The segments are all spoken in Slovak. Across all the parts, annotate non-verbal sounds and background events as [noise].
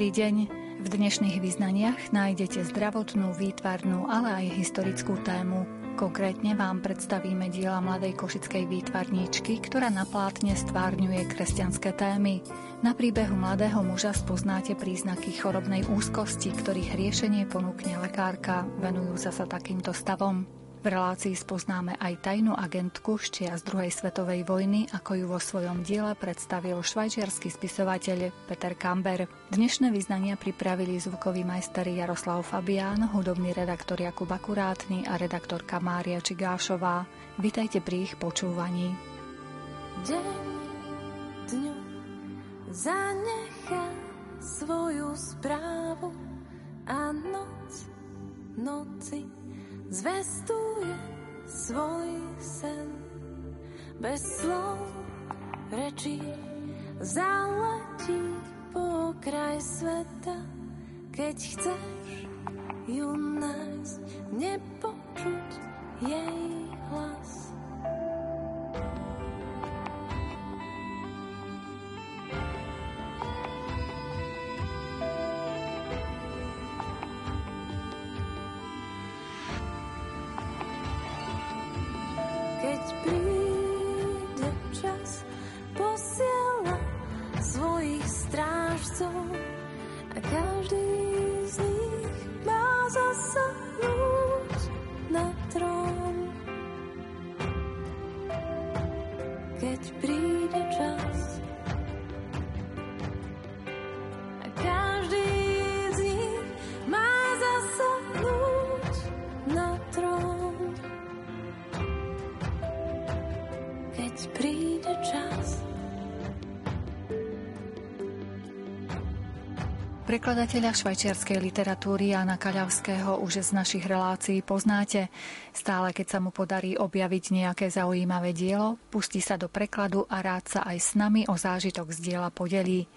Dobrý deň. V dnešných vyznaniach nájdete zdravotnú, výtvarnú, ale aj historickú tému. Konkrétne vám predstavíme diela mladej košickej výtvarníčky, ktorá na plátne stvárňuje kresťanské témy. Na príbehu mladého muža spoznáte príznaky chorobnej úzkosti, ktorých riešenie ponúkne lekárka, venujú sa takýmto stavom. V relácii spoznáme aj tajnú agentku štia z druhej svetovej vojny, ako ju vo svojom diele predstavil švajčiarsky spisovateľ Peter Kamber. Dnešné vyznania pripravili zvukový majster Jaroslav Fabián, hudobný redaktor Jakub Akurátny a redaktorka Mária Čigášová. Vítajte pri ich počúvaní. Deň dňu zanecha svoju správu a noc noci zvestuje svoj sen. Bez slov rečí zaletí po kraj sveta, keď chceš ju nájsť, nepočuť jej hlas. srdcom a každý Prekladateľa švajčiarskej literatúry Jana Kaľavského už z našich relácií poznáte. Stále, keď sa mu podarí objaviť nejaké zaujímavé dielo, pustí sa do prekladu a rád sa aj s nami o zážitok z diela podelí.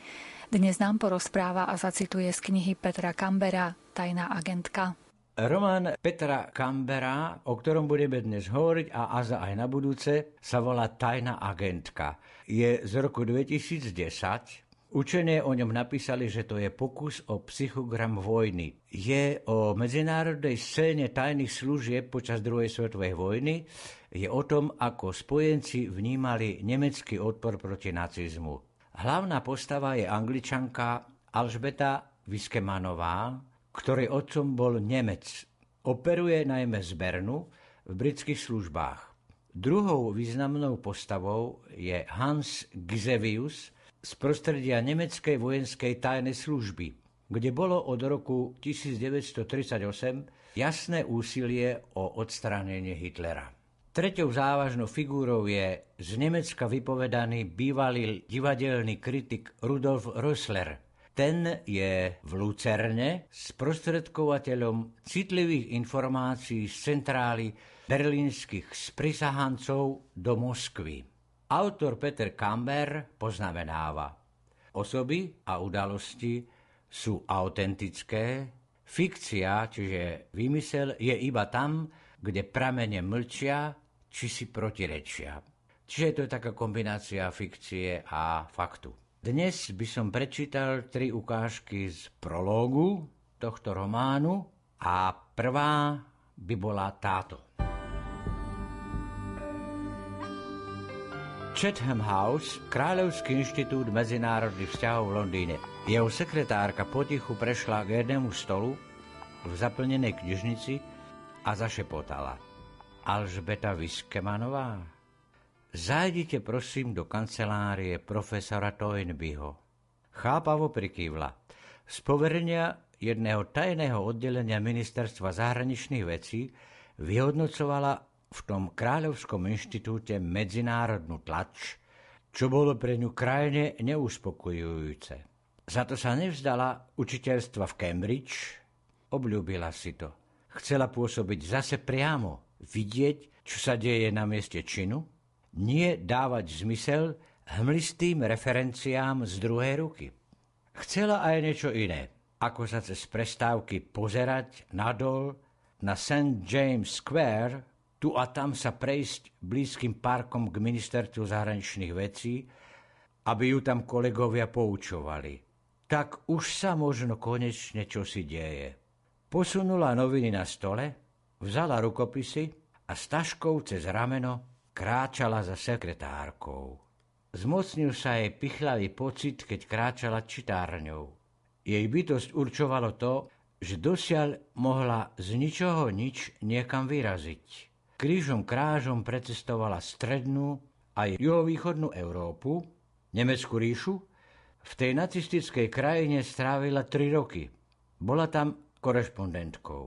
Dnes nám porozpráva a zacituje z knihy Petra Kambera Tajná agentka. Román Petra Kambera, o ktorom budeme dnes hovoriť a aza aj na budúce, sa volá Tajná agentka. Je z roku 2010 Učenie o ňom napísali, že to je pokus o psychogram vojny. Je o medzinárodnej scéne tajných služieb počas druhej svetovej vojny. Je o tom, ako spojenci vnímali nemecký odpor proti nacizmu. Hlavná postava je angličanka Alžbeta Viskemanová, ktorej otcom bol Nemec. Operuje najmä z Bernu v britských službách. Druhou významnou postavou je Hans Gisevius, z prostredia nemeckej vojenskej tajnej služby, kde bolo od roku 1938 jasné úsilie o odstránenie Hitlera. Tretou závažnou figúrou je z Nemecka vypovedaný bývalý divadelný kritik Rudolf Rössler. Ten je v Lucerne sprostredkovateľom citlivých informácií z centrály berlínskych sprisahancov do Moskvy. Autor Peter Kamber poznamenáva, osoby a udalosti sú autentické, fikcia, čiže vymysel, je iba tam, kde pramene mlčia, či si protirečia. Čiže to je taká kombinácia fikcie a faktu. Dnes by som prečítal tri ukážky z prológu tohto románu a prvá by bola táto. Chatham House, Kráľovský inštitút medzinárodných vzťahov v Londýne. Jeho sekretárka potichu prešla k jednému stolu v zaplnenej knižnici a zašepotala. Alžbeta Viskemanová, zajdite prosím do kancelárie profesora Toynbyho. Chápavo prikývla. Z poverenia jedného tajného oddelenia ministerstva zahraničných vecí vyhodnocovala v tom Kráľovskom inštitúte medzinárodnú tlač, čo bolo pre ňu krajine neuspokojujúce. Za to sa nevzdala učiteľstva v Cambridge, obľúbila si to. Chcela pôsobiť zase priamo, vidieť, čo sa deje na mieste činu, nie dávať zmysel hmlistým referenciám z druhej ruky. Chcela aj niečo iné, ako sa cez prestávky pozerať nadol na St. James Square tu a tam sa prejsť blízkym parkom k ministerstvu zahraničných vecí, aby ju tam kolegovia poučovali. tak už sa možno konečne čosi deje. Posunula noviny na stole, vzala rukopisy a s taškou cez rameno kráčala za sekretárkou. Zmocnil sa jej pichlavý pocit, keď kráčala čitárňou. Jej bytosť určovalo to, že dosiaľ mohla z ničoho nič niekam vyraziť. Krížom krážom precestovala strednú aj juhovýchodnú Európu, Nemeckú ríšu, v tej nacistickej krajine strávila tri roky. Bola tam korešpondentkou.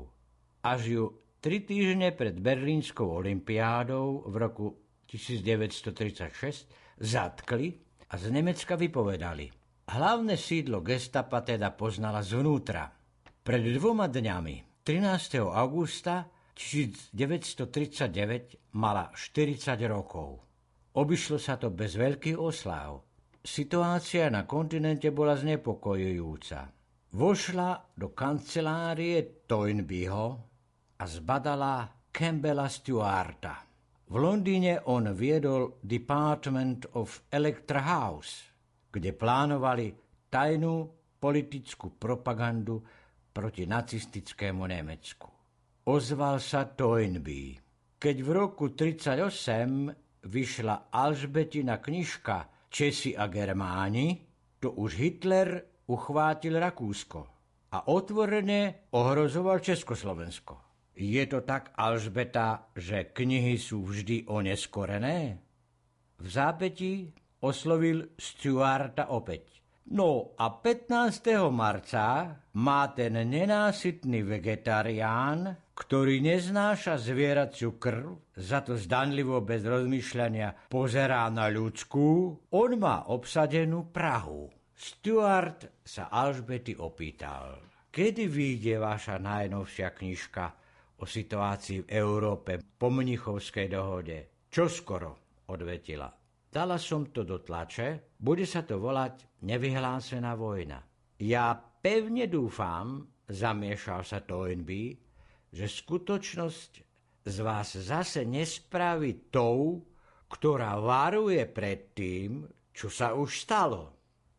Až ju tri týždne pred Berlínskou olympiádou v roku 1936 zatkli a z Nemecka vypovedali. Hlavné sídlo gestapa teda poznala zvnútra. Pred dvoma dňami, 13. augusta 1939, mala 40 rokov. Obyšlo sa to bez veľkých osláv. Situácia na kontinente bola znepokojujúca. Vošla do kancelárie Toynbeeho a zbadala Campbella Stewarta. V Londýne on viedol Department of Electra House, kde plánovali tajnú politickú propagandu proti nacistickému Nemecku. Ozval sa Toynbee. Keď v roku 1938 vyšla Alžbetina knižka Česi a Germáni, to už Hitler uchvátil Rakúsko a otvorene ohrozoval Československo. Je to tak, Alžbeta, že knihy sú vždy oneskorené? V zápetí oslovil Stuarta opäť. No a 15. marca má ten nenásytný vegetarián, ktorý neznáša zvieraciu krv, za to zdanlivo bez rozmýšľania pozerá na ľudskú, on má obsadenú Prahu. Stuart sa Alžbety opýtal, kedy vyjde vaša najnovšia knižka o situácii v Európe po Mnichovskej dohode. Čo skoro, odvetila. Dala som to do tlače, bude sa to volať Nevyhlásená vojna. Ja pevne dúfam, zamiešal sa Toynbee, že skutočnosť z vás zase nespraví tou, ktorá varuje pred tým, čo sa už stalo.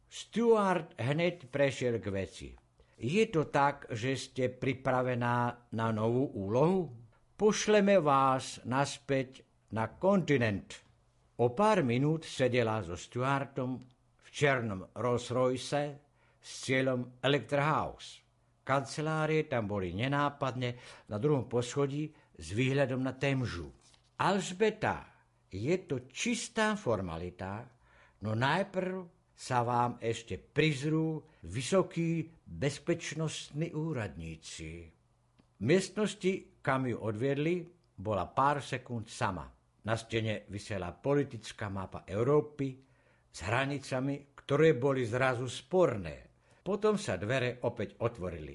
Stuart hneď prešiel k veci. Je to tak, že ste pripravená na novú úlohu? Pošleme vás naspäť na kontinent. O pár minút sedela so Stuartom v černom Rolls Royce s cieľom Electra House. Kancelárie tam boli nenápadne na druhom poschodí s výhľadom na Temžu. Alžbeta, je to čistá formalita, no najprv sa vám ešte prizrú vysokí bezpečnostní úradníci. V miestnosti, kam ju odviedli, bola pár sekúnd sama. Na stene vysela politická mapa Európy s hranicami, ktoré boli zrazu sporné. Potom sa dvere opäť otvorili.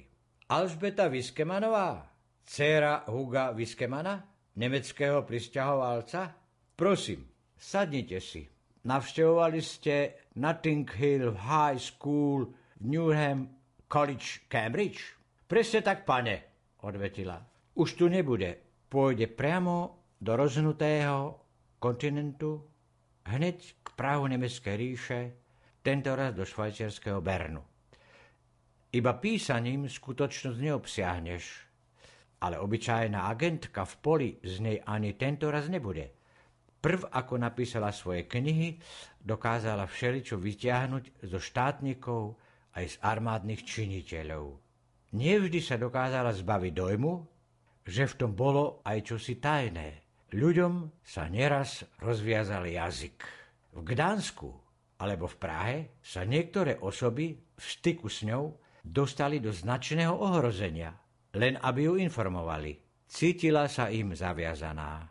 Alžbeta Viskemanová, dcéra Huga Viskemana, nemeckého pristahovalca? Prosím, sadnite si. Navštevovali ste Notting Hill High School v Newham College Cambridge? Presne tak, pane, odvetila. Už tu nebude. Pôjde priamo do rozhnutého kontinentu, hneď k Prahu Nemeckej ríše, tentoraz do švajčiarského Bernu. Iba písaním skutočnosť neobsiahneš, ale obyčajná agentka v poli z nej ani tento raz nebude. Prv, ako napísala svoje knihy, dokázala všeličo vyťahnuť zo štátnikov aj z armádnych činiteľov. Nevždy sa dokázala zbaviť dojmu, že v tom bolo aj čosi tajné. Ľuďom sa neraz rozviazal jazyk. V Gdansku alebo v Prahe sa niektoré osoby v styku s ňou dostali do značného ohrozenia, len aby ju informovali. Cítila sa im zaviazaná.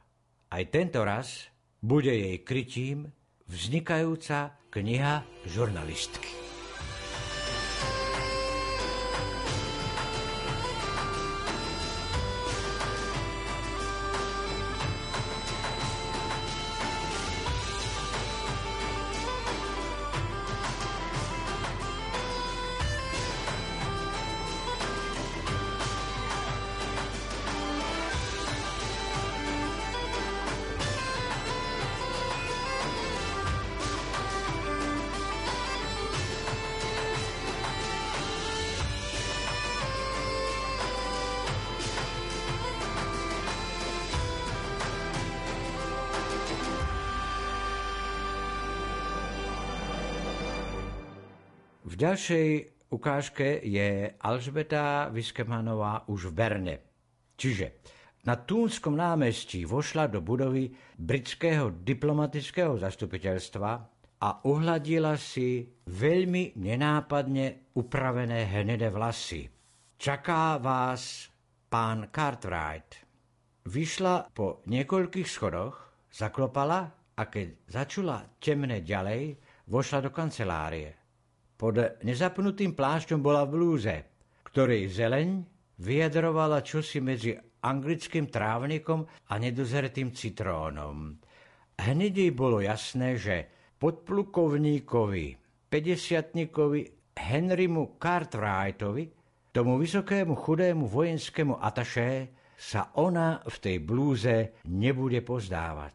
Aj tento raz bude jej krytím vznikajúca kniha žurnalistky. Ďalšej ukážke je Alžbeta Viskemanová už v Berne. Čiže na Túnskom námestí vošla do budovy britského diplomatického zastupiteľstva a uhladila si veľmi nenápadne upravené hnedé vlasy. Čaká vás pán Cartwright. Vyšla po niekoľkých schodoch, zaklopala a keď začula temné ďalej, vošla do kancelárie. Pod nezapnutým plášťom bola v blúze, ktorej zeleň vyjadrovala čosi medzi anglickým trávnikom a nedozretým citrónom. Hneď jej bolo jasné, že podplukovníkovi, 50 Henrymu Cartwrightovi, tomu vysokému chudému vojenskému ataše, sa ona v tej blúze nebude pozdávať.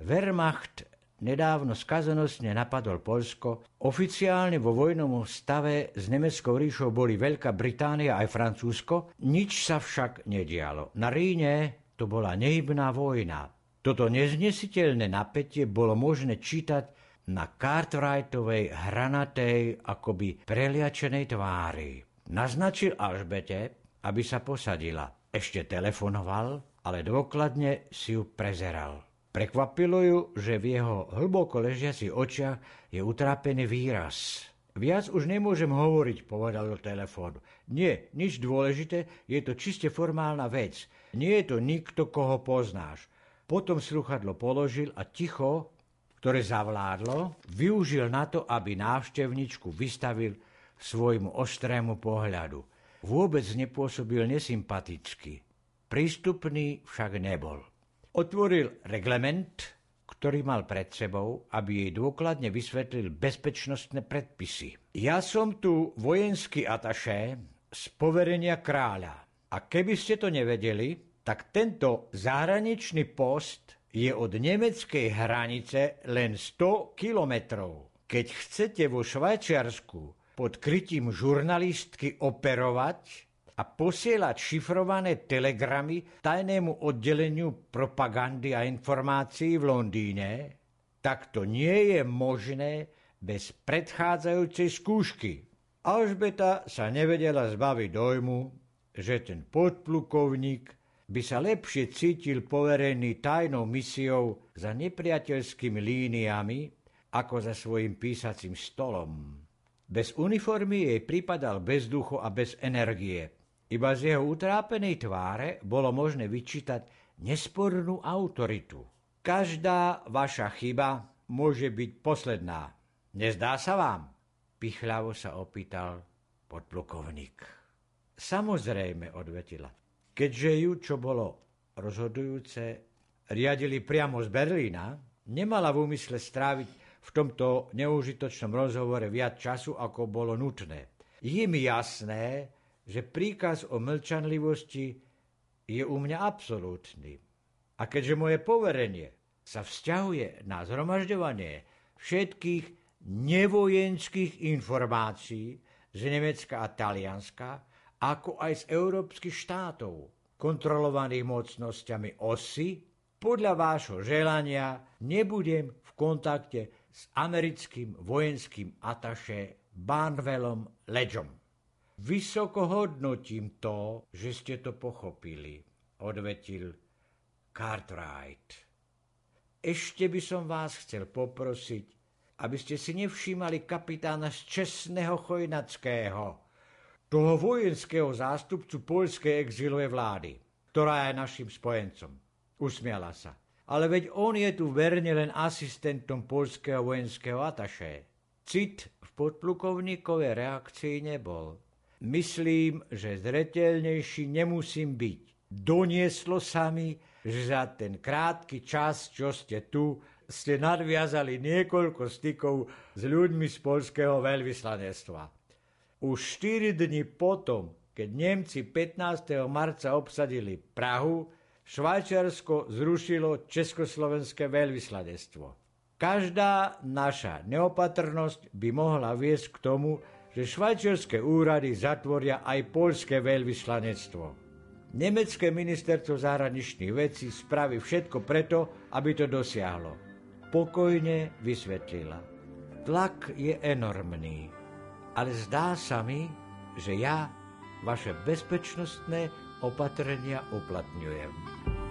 Wehrmacht nedávno skazenostne napadol Polsko. Oficiálne vo vojnom stave s Nemeckou ríšou boli Veľká Británia aj Francúzsko, nič sa však nedialo. Na Ríne to bola nehybná vojna. Toto neznesiteľné napätie bolo možné čítať na Cartwrightovej hranatej, akoby preliačenej tvári. Naznačil Alžbete, aby sa posadila. Ešte telefonoval, ale dôkladne si ju prezeral. Prekvapilo ju, že v jeho hlboko ležiacich očiach je utrápený výraz. Viac už nemôžem hovoriť, povedal do telefónu. Nie, nič dôležité, je to čiste formálna vec. Nie je to nikto, koho poznáš. Potom sluchadlo položil a ticho, ktoré zavládlo, využil na to, aby návštevničku vystavil svojmu ostrému pohľadu. Vôbec nepôsobil nesympaticky. Prístupný však nebol. Otvoril reglement, ktorý mal pred sebou, aby jej dôkladne vysvetlil bezpečnostné predpisy. Ja som tu vojenský ataše z poverenia kráľa. A keby ste to nevedeli, tak tento zahraničný post je od nemeckej hranice len 100 kilometrov. Keď chcete vo Švajčiarsku pod krytím žurnalistky operovať, a posielať šifrované telegramy tajnému oddeleniu propagandy a informácií v Londýne, tak to nie je možné bez predchádzajúcej skúšky. Alžbeta sa nevedela zbaviť dojmu, že ten podplukovník by sa lepšie cítil poverený tajnou misiou za nepriateľskými líniami ako za svojim písacím stolom. Bez uniformy jej pripadal bez duchu a bez energie – iba z jeho utrápenej tváre bolo možné vyčítať nespornú autoritu. Každá vaša chyba môže byť posledná. Nezdá sa vám? Pichľavo sa opýtal podplukovník. Samozrejme, odvetila. Keďže ju, čo bolo rozhodujúce, riadili priamo z Berlína, nemala v úmysle stráviť v tomto neužitočnom rozhovore viac času, ako bolo nutné. Je mi jasné, že príkaz o mlčanlivosti je u mňa absolútny. A keďže moje poverenie sa vzťahuje na zhromažďovanie všetkých nevojenských informácií z Nemecka a Talianska, ako aj z európskych štátov, kontrolovaných mocnosťami osy, podľa vášho želania nebudem v kontakte s americkým vojenským ataše Barnwellom Ledgeom. Vysoko hodnotím to, že ste to pochopili, odvetil Cartwright. Ešte by som vás chcel poprosiť, aby ste si nevšímali kapitána z Česného Chojnackého, toho vojenského zástupcu poľskej exilovej vlády, ktorá je našim spojencom. Usmiala sa. Ale veď on je tu verne len asistentom poľského vojenského ataše. Cit v podplukovníkovej reakcii nebol. Myslím, že zretelnejší nemusím byť. Donieslo sa mi, že za ten krátky čas, čo ste tu, ste nadviazali niekoľko stykov s ľuďmi z polského veľvyslanectva. Už 4 dni potom, keď Nemci 15. marca obsadili Prahu, Švajčiarsko zrušilo Československé veľvyslanectvo. Každá naša neopatrnosť by mohla viesť k tomu, že švajčiarske úrady zatvoria aj poľské veľvyslanectvo. Nemecké ministerstvo zahraničných vecí spraví všetko preto, aby to dosiahlo. Pokojne vysvetlila. Tlak je enormný. ale zdá sa mi, že ja vaše bezpečnostné opatrenia uplatňujem.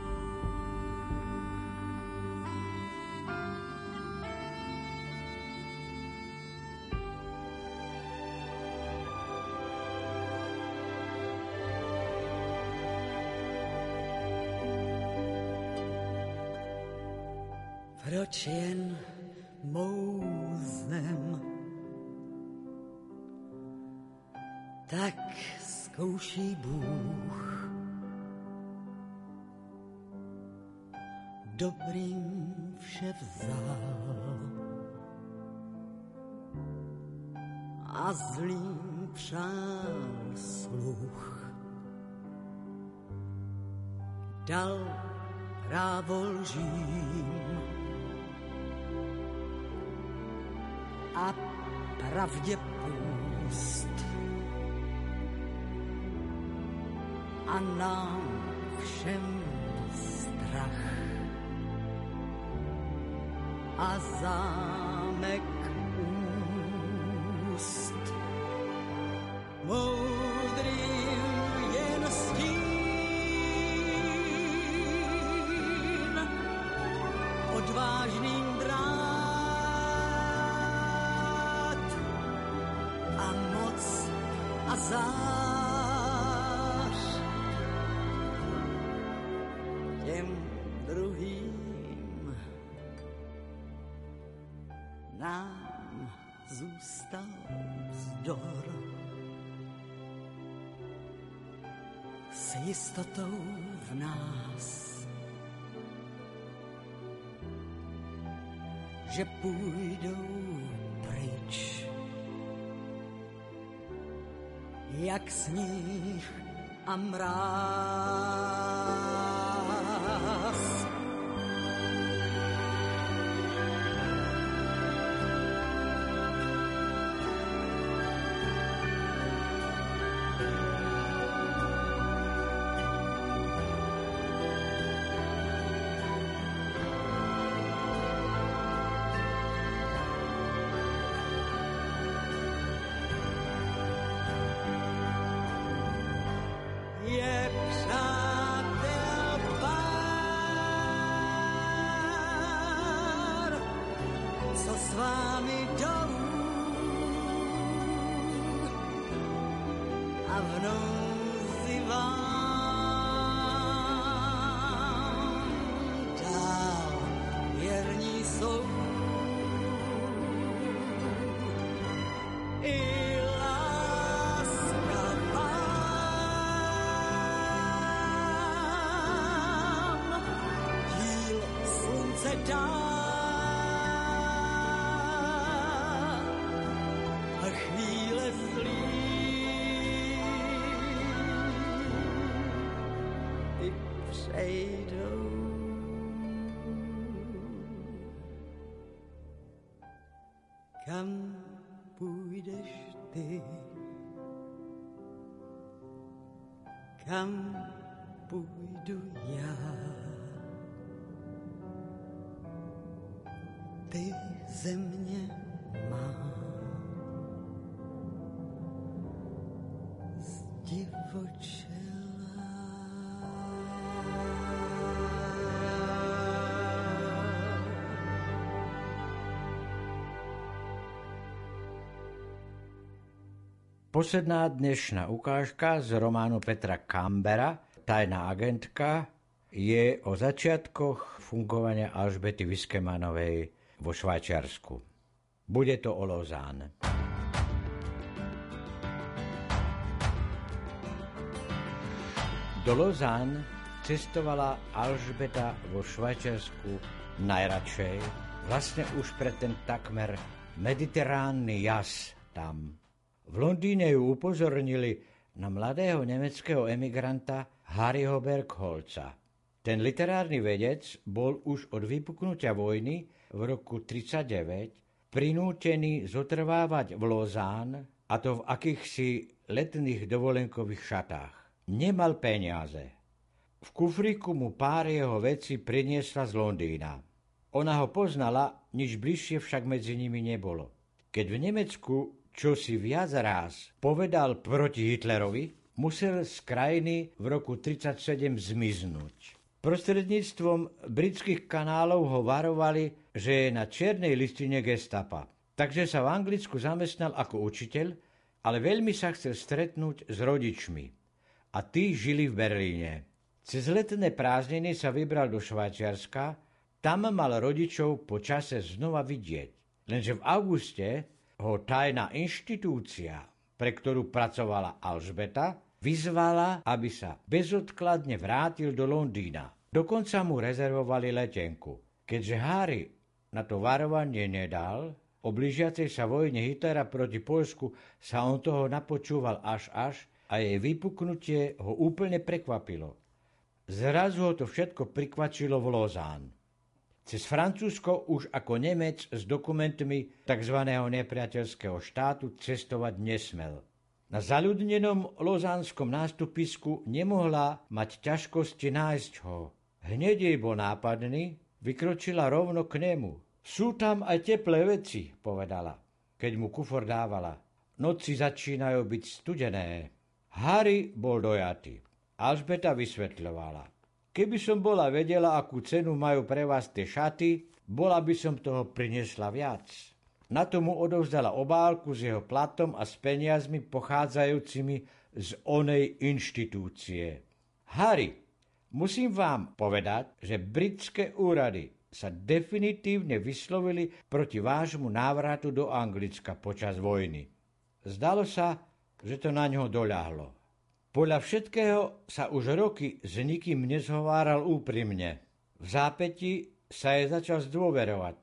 Dobrým vše vzal a zlým přál sluch. Dal právo lžím a pravdě půst. A nám všem strach a zámek úst. Moudrým jen stín, odvážným zář vzdor s jistotou v nás, že půjdou pryč jak sníh a mráz. Kam půjdeš ty? Kam půjdu já? Zdivoče Posledná dnešná ukážka z románu Petra Kambera, Tajná agentka, je o začiatkoch fungovania Alžbety Viskemanovej vo Švajčiarsku. Bude to o Lozán. Do Lozán cestovala Alžbeta vo Švajčiarsku najradšej, vlastne už pre ten takmer mediteránny jas tam v Londýne ju upozornili na mladého nemeckého emigranta Harryho Bergholca. Ten literárny vedec bol už od vypuknutia vojny v roku 1939 prinútený zotrvávať v Lozán, a to v akýchsi letných dovolenkových šatách. Nemal peniaze. V kufriku mu pár jeho veci priniesla z Londýna. Ona ho poznala, nič bližšie však medzi nimi nebolo. Keď v Nemecku čo si viac raz povedal proti Hitlerovi, musel z krajiny v roku 1937 zmiznúť. Prostredníctvom britských kanálov ho varovali, že je na čiernej listine gestapa. Takže sa v Anglicku zamestnal ako učiteľ, ale veľmi sa chcel stretnúť s rodičmi. A tí žili v Berlíne. Cez letné prázdniny sa vybral do Švajčiarska, tam mal rodičov po čase znova vidieť. Lenže v auguste ho tajná inštitúcia, pre ktorú pracovala Alžbeta, vyzvala, aby sa bezodkladne vrátil do Londýna. Dokonca mu rezervovali letenku. Keďže Harry na to varovanie nedal, o blížiacej sa vojne Hitlera proti Polsku sa on toho napočúval až až a jej vypuknutie ho úplne prekvapilo. Zrazu ho to všetko prikvačilo v Lozán. Cez Francúzsko už ako Nemec s dokumentmi tzv. nepriateľského štátu cestovať nesmel. Na zaľudnenom lozánskom nástupisku nemohla mať ťažkosti nájsť ho. Hneď jej bol nápadný, vykročila rovno k nemu. Sú tam aj teplé veci, povedala, keď mu kufor dávala. Noci začínajú byť studené. Harry bol dojatý. Alžbeta vysvetľovala. Keby som bola vedela, akú cenu majú pre vás tie šaty, bola by som toho priniesla viac. Na to mu odovzdala obálku s jeho platom a s peniazmi pochádzajúcimi z onej inštitúcie. Harry, musím vám povedať, že britské úrady sa definitívne vyslovili proti vášmu návratu do Anglicka počas vojny. Zdalo sa, že to na ňo doľahlo. Podľa všetkého sa už roky s nikým nezhováral úprimne. V zápäti sa jej začal zdôverovať.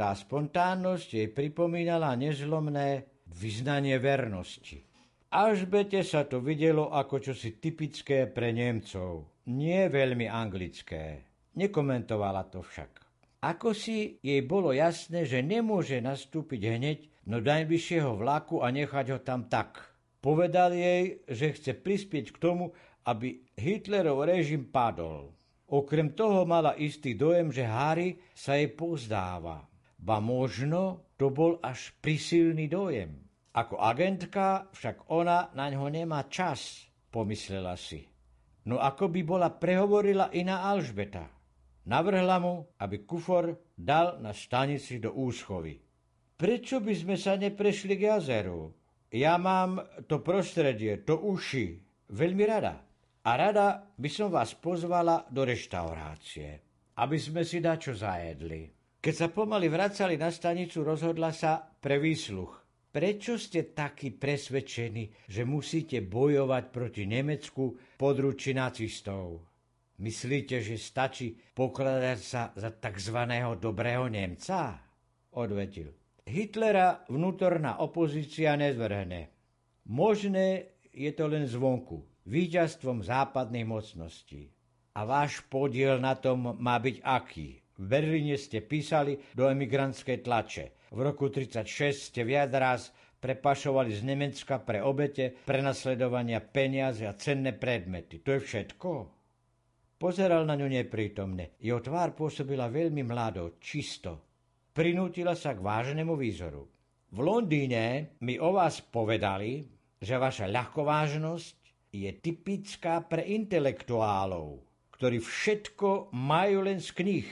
Tá spontánnosť jej pripomínala nezlomné vyznanie vernosti. Alžbete sa to videlo ako čosi typické pre Nemcov, nie veľmi anglické. Nekomentovala to však. Ako si jej bolo jasné, že nemôže nastúpiť hneď no najbližšieho vlaku a nechať ho tam tak. Povedal jej, že chce prispieť k tomu, aby Hitlerov režim padol. Okrem toho mala istý dojem, že Harry sa jej pozdáva. Ba možno to bol až prisilný dojem. Ako agentka však ona na ňo nemá čas, pomyslela si. No ako by bola prehovorila iná Alžbeta. Navrhla mu, aby kufor dal na stanici do úschovy. Prečo by sme sa neprešli k jazeru? Ja mám to prostredie, to uši, veľmi rada. A rada by som vás pozvala do reštaurácie, aby sme si dačo zajedli. Keď sa pomaly vracali na stanicu, rozhodla sa pre výsluch. Prečo ste takí presvedčení, že musíte bojovať proti Nemecku područí nacistov? Myslíte, že stačí pokladať sa za tzv. dobrého Nemca? Odvetil. Hitlera vnútorná opozícia nezvrhne. Možné je to len zvonku, víťazstvom západných mocností. A váš podiel na tom má byť aký? V Berlíne ste písali do emigrantskej tlače. V roku 1936 ste viac raz prepašovali z Nemecka pre obete, prenasledovania peniaze a cenné predmety. To je všetko? Pozeral na ňu neprítomne. Jeho tvár pôsobila veľmi mlado, čisto. Prinútila sa k vážnemu výzoru. V Londýne mi o vás povedali, že vaša ľahkovážnosť je typická pre intelektuálov, ktorí všetko majú len z knih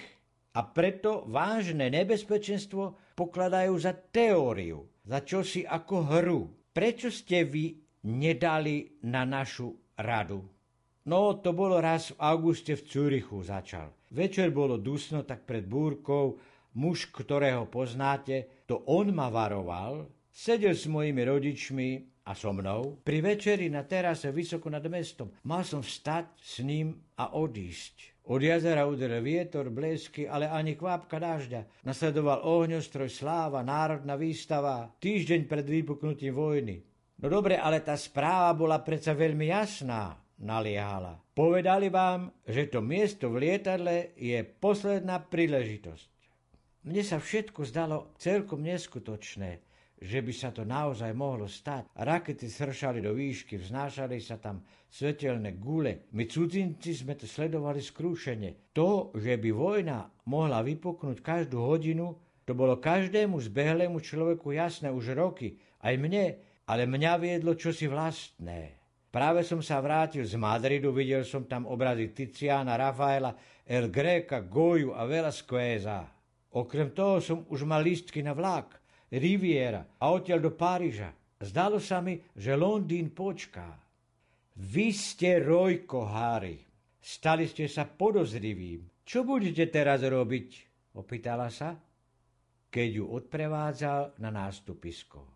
a preto vážne nebezpečenstvo pokladajú za teóriu, za čosi ako hru. Prečo ste vy nedali na našu radu? No, to bolo raz v auguste v Cúrichu začal. Večer bolo dusno, tak pred búrkou muž, ktorého poznáte, to on ma varoval, sedel s mojimi rodičmi a so mnou pri večeri na terase vysoko nad mestom. Mal som vstať s ním a odísť. Od jazera uderil vietor, blesky, ale ani kvápka dažďa. Nasledoval ohňostroj, sláva, národná výstava, týždeň pred vypuknutím vojny. No dobre, ale tá správa bola predsa veľmi jasná, naliehala. Povedali vám, že to miesto v lietadle je posledná príležitosť. Mne sa všetko zdalo celkom neskutočné že by sa to naozaj mohlo stať. Rakety sršali do výšky, vznášali sa tam svetelné gule. My cudzinci sme to sledovali skrúšene. To, že by vojna mohla vypuknúť každú hodinu, To bolo každému zbehlému človeku jasné už roky, aj mne, ale mňa viedlo čosi vlastné. Práve som sa vrátil z Madridu, videl som tam obrazy Tiziana, Rafaela, El Greca, Goju a Velasqueza. Okrem toho som už mal lístky na vlak, Riviera a odtiaľ do Páriža. Zdalo sa mi, že Londýn počká. Vy ste Rojko, Harry. Stali ste sa podozrivým. Čo budete teraz robiť? Opýtala sa, keď ju odprevádzal na nástupisko.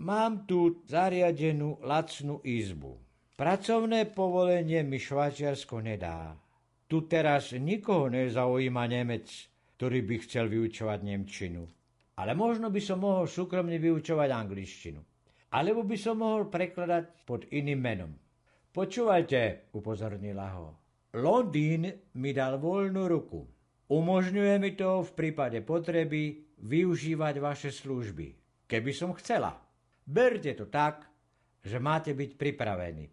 Mám tu zariadenú lacnú izbu. Pracovné povolenie mi Švajčiarsko nedá. Tu teraz nikoho nezaujíma Nemec, ktorý by chcel vyučovať Nemčinu. Ale možno by som mohol súkromne vyučovať angličtinu. Alebo by som mohol prekladať pod iným menom. Počúvajte, upozornila ho. Londýn mi dal voľnú ruku. Umožňuje mi to v prípade potreby využívať vaše služby. Keby som chcela. Berte to tak, že máte byť pripravení.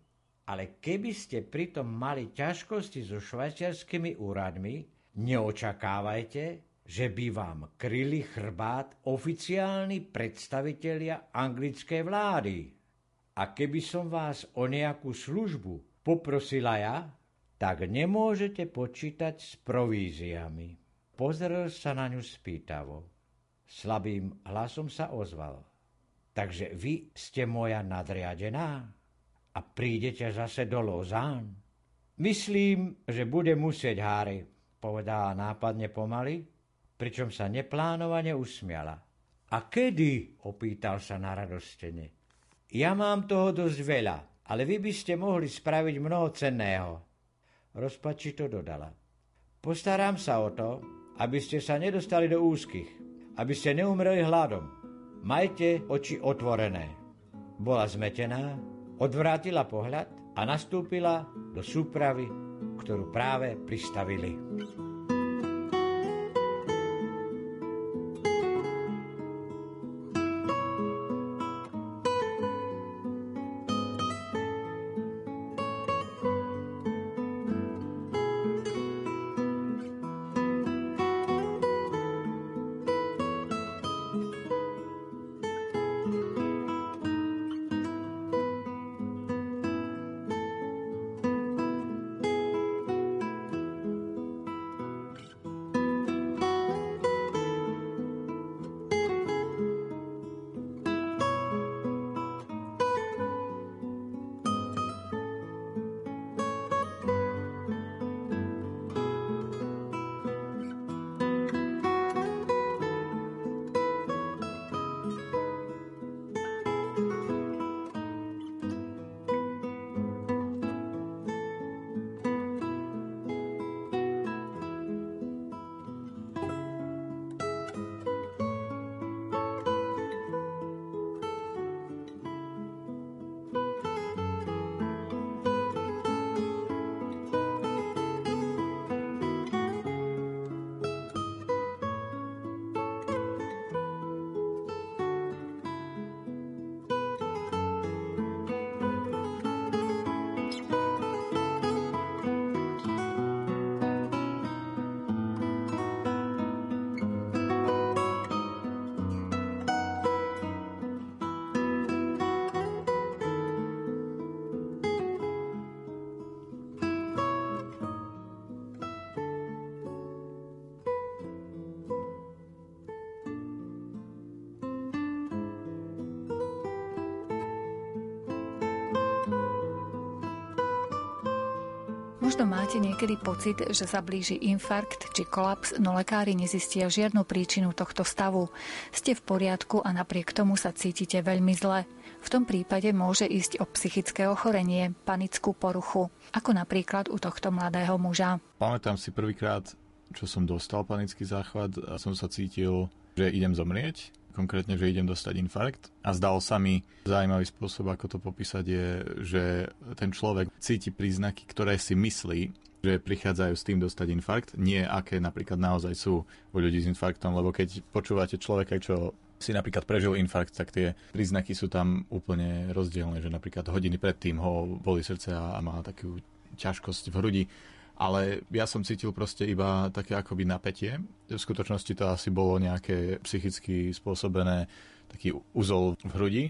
Ale keby ste pritom mali ťažkosti so švajčiarskými úradmi, neočakávajte, že by vám kryli chrbát oficiálni predstavitelia anglickej vlády. A keby som vás o nejakú službu poprosila ja, tak nemôžete počítať s províziami. Pozrel sa na ňu spýtavo. Slabým hlasom sa ozval. Takže vy ste moja nadriadená a prídete zase do Lozán. Myslím, že bude musieť, Háry, povedala nápadne pomaly, pričom sa neplánovane usmiala. A kedy? opýtal sa na radostene. Ja mám toho dosť veľa, ale vy by ste mohli spraviť mnoho cenného. Rozpačito dodala. Postarám sa o to, aby ste sa nedostali do úzkých, aby ste neumreli hladom. Majte oči otvorené. Bola zmetená, odvrátila pohľad a nastúpila do súpravy, ktorú práve pristavili. Možno máte niekedy pocit, že sa blíži infarkt či kolaps, no lekári nezistia žiadnu príčinu tohto stavu. Ste v poriadku a napriek tomu sa cítite veľmi zle. V tom prípade môže ísť o psychické ochorenie, panickú poruchu, ako napríklad u tohto mladého muža. Pamätám si prvýkrát, čo som dostal panický záchvat a som sa cítil, že idem zomrieť konkrétne, že idem dostať infarkt. A zdal sa mi zaujímavý spôsob, ako to popísať, je, že ten človek cíti príznaky, ktoré si myslí, že prichádzajú s tým dostať infarkt, nie aké napríklad naozaj sú u ľudí s infarktom, lebo keď počúvate človeka, čo si napríklad prežil infarkt, tak tie príznaky sú tam úplne rozdielne, že napríklad hodiny predtým ho boli srdce a, má takú ťažkosť v hrudi ale ja som cítil proste iba také akoby napätie. V skutočnosti to asi bolo nejaké psychicky spôsobené taký úzol v hrudi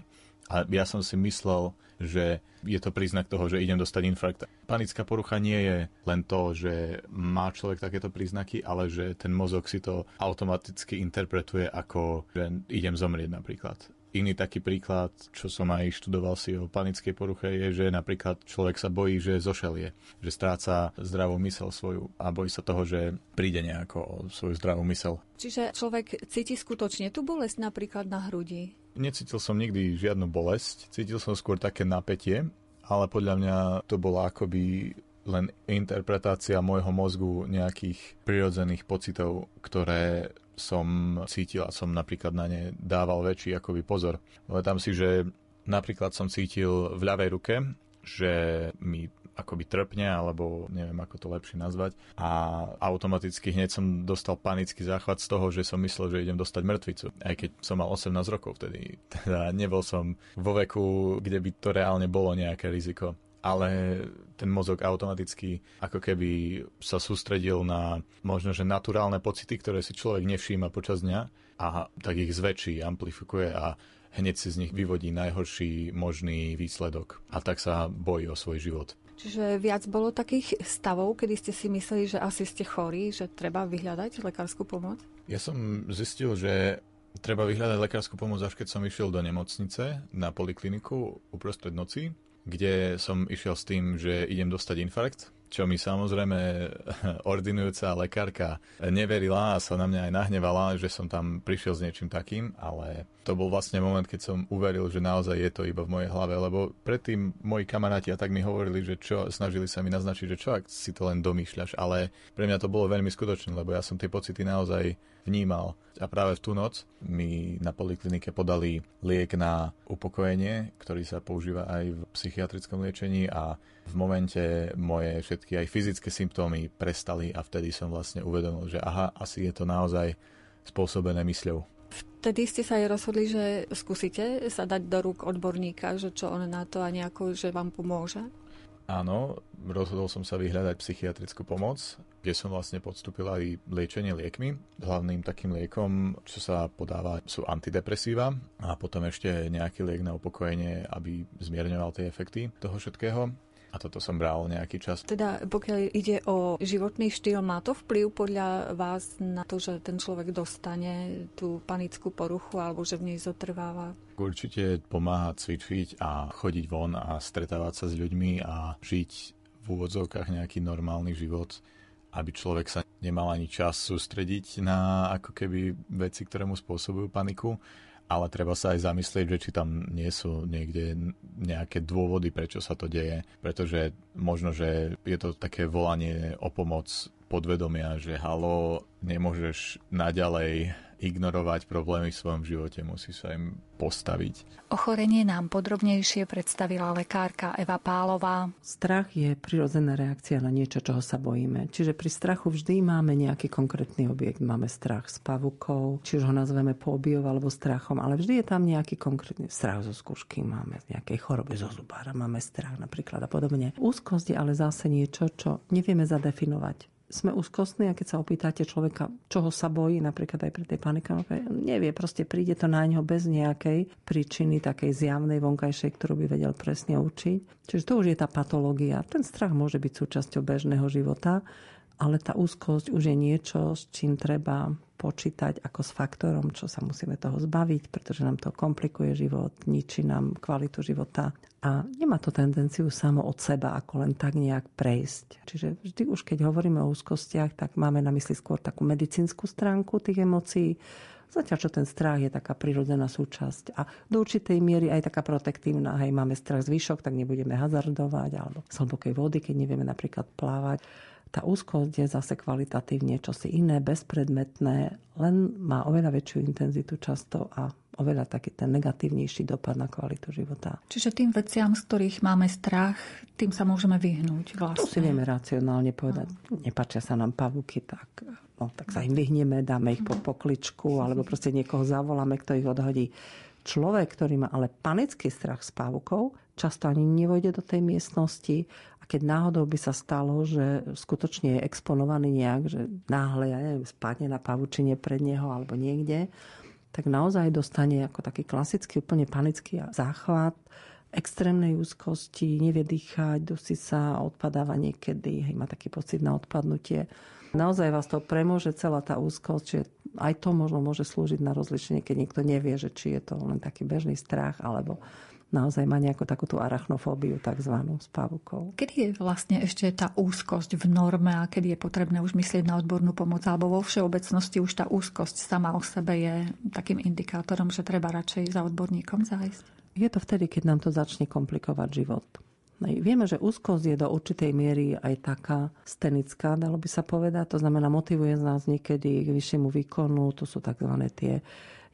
a ja som si myslel, že je to príznak toho, že idem dostať infarkt. Panická porucha nie je len to, že má človek takéto príznaky, ale že ten mozog si to automaticky interpretuje ako, že idem zomrieť napríklad. Iný taký príklad, čo som aj študoval si o panickej poruche, je, že napríklad človek sa bojí, že zošelie, že stráca zdravú mysel svoju a bojí sa toho, že príde nejako o svoju zdravú mysel. Čiže človek cíti skutočne tú bolesť napríklad na hrudi? Necítil som nikdy žiadnu bolesť, cítil som skôr také napätie, ale podľa mňa to bolo akoby len interpretácia môjho mozgu nejakých prirodzených pocitov, ktoré som cítil a som napríklad na ne dával väčší akoby pozor. Tam si, že napríklad som cítil v ľavej ruke, že mi akoby trpne, alebo neviem, ako to lepšie nazvať. A automaticky hneď som dostal panický záchvat z toho, že som myslel, že idem dostať mŕtvicu. Aj keď som mal 18 rokov vtedy. [laughs] Teda nebol som vo veku, kde by to reálne bolo nejaké riziko ale ten mozog automaticky ako keby sa sústredil na možno, že naturálne pocity, ktoré si človek nevšíma počas dňa a tak ich zväčší, amplifikuje a hneď si z nich vyvodí najhorší možný výsledok a tak sa bojí o svoj život. Čiže viac bolo takých stavov, kedy ste si mysleli, že asi ste chorí, že treba vyhľadať lekárskú pomoc? Ja som zistil, že treba vyhľadať lekárskú pomoc, až keď som išiel do nemocnice na polikliniku uprostred noci kde som išiel s tým, že idem dostať infarkt, čo mi samozrejme [laughs] ordinujúca lekárka neverila a sa na mňa aj nahnevala, že som tam prišiel s niečím takým, ale to bol vlastne moment, keď som uveril, že naozaj je to iba v mojej hlave, lebo predtým moji kamaráti a tak mi hovorili, že čo, snažili sa mi naznačiť, že čo, ak si to len domýšľaš, ale pre mňa to bolo veľmi skutočné, lebo ja som tie pocity naozaj vnímal. A práve v tú noc mi na poliklinike podali liek na upokojenie, ktorý sa používa aj v psychiatrickom liečení a v momente moje všetky aj fyzické symptómy prestali a vtedy som vlastne uvedomil, že aha, asi je to naozaj spôsobené mysľou. Vtedy ste sa aj rozhodli, že skúsite sa dať do rúk odborníka, že čo on na to a nejako, že vám pomôže? Áno, rozhodol som sa vyhľadať psychiatrickú pomoc, kde som vlastne podstúpil aj liečenie liekmi. Hlavným takým liekom, čo sa podáva, sú antidepresíva a potom ešte nejaký liek na upokojenie, aby zmierňoval tie efekty toho všetkého a toto som bral nejaký čas. Teda pokiaľ ide o životný štýl, má to vplyv podľa vás na to, že ten človek dostane tú panickú poruchu alebo že v nej zotrváva? Určite pomáha cvičiť a chodiť von a stretávať sa s ľuďmi a žiť v úvodzovkách nejaký normálny život aby človek sa nemal ani čas sústrediť na ako keby veci, ktoré mu spôsobujú paniku ale treba sa aj zamyslieť, že či tam nie sú niekde nejaké dôvody, prečo sa to deje, pretože možno, že je to také volanie o pomoc podvedomia, že halo, nemôžeš naďalej ignorovať problémy v svojom živote, musí sa im postaviť. Ochorenie nám podrobnejšie predstavila lekárka Eva Pálová. Strach je prirodzená reakcia na niečo, čoho sa bojíme. Čiže pri strachu vždy máme nejaký konkrétny objekt. Máme strach s pavukou, či už ho nazveme fóbiou alebo strachom, ale vždy je tam nejaký konkrétny strach zo skúšky, máme z nejakej choroby zo zubára, máme strach napríklad a podobne. Úzkosť je ale zase niečo, čo nevieme zadefinovať sme úzkostní a keď sa opýtate človeka, čoho sa bojí, napríklad aj pri tej panike, nevie, proste príde to na ňo bez nejakej príčiny takej zjavnej vonkajšej, ktorú by vedel presne určiť. Čiže to už je tá patológia. Ten strach môže byť súčasťou bežného života, ale tá úzkosť už je niečo, s čím treba počítať ako s faktorom, čo sa musíme toho zbaviť, pretože nám to komplikuje život, ničí nám kvalitu života a nemá to tendenciu samo od seba ako len tak nejak prejsť. Čiže vždy už keď hovoríme o úzkostiach, tak máme na mysli skôr takú medicínsku stránku tých emócií, Zatiaľ, čo ten strach je taká prirodzená súčasť a do určitej miery aj taká protektívna. Hej, máme strach z výšok, tak nebudeme hazardovať, alebo z hlbokej vody, keď nevieme napríklad plávať. Tá úzkosť je zase kvalitatívne čosi iné, bezpredmetné, len má oveľa väčšiu intenzitu často a oveľa taký ten negatívnejší dopad na kvalitu života. Čiže tým veciam, z ktorých máme strach, tým sa môžeme vyhnúť vlastne. To si vieme racionálne povedať. No. Nepáčia sa nám pavúky, tak, no, tak sa im vyhneme, dáme ich pod pokličku, alebo proste niekoho zavoláme, kto ich odhodí. Človek, ktorý má ale panický strach s pavúkou, často ani nevojde do tej miestnosti keď náhodou by sa stalo, že skutočne je exponovaný nejak, že náhle, ja neviem, spadne na pavučine pred neho alebo niekde, tak naozaj dostane ako taký klasický, úplne panický záchvat, extrémnej úzkosti, nevie dýchať, dusí sa, odpadáva niekedy, hej, má taký pocit na odpadnutie. Naozaj vás to premôže celá tá úzkosť, že aj to možno môže slúžiť na rozlišenie, keď niekto nevie, že či je to len taký bežný strach, alebo naozaj má nejakú takúto arachnofóbiu takzvanú s pavukou. Kedy je vlastne ešte tá úzkosť v norme a kedy je potrebné už myslieť na odbornú pomoc alebo vo všeobecnosti už tá úzkosť sama o sebe je takým indikátorom, že treba radšej za odborníkom zájsť? Je to vtedy, keď nám to začne komplikovať život. Vieme, že úzkosť je do určitej miery aj taká stenická, dalo by sa povedať. To znamená, motivuje z nás niekedy k vyššiemu výkonu. To sú tzv. tie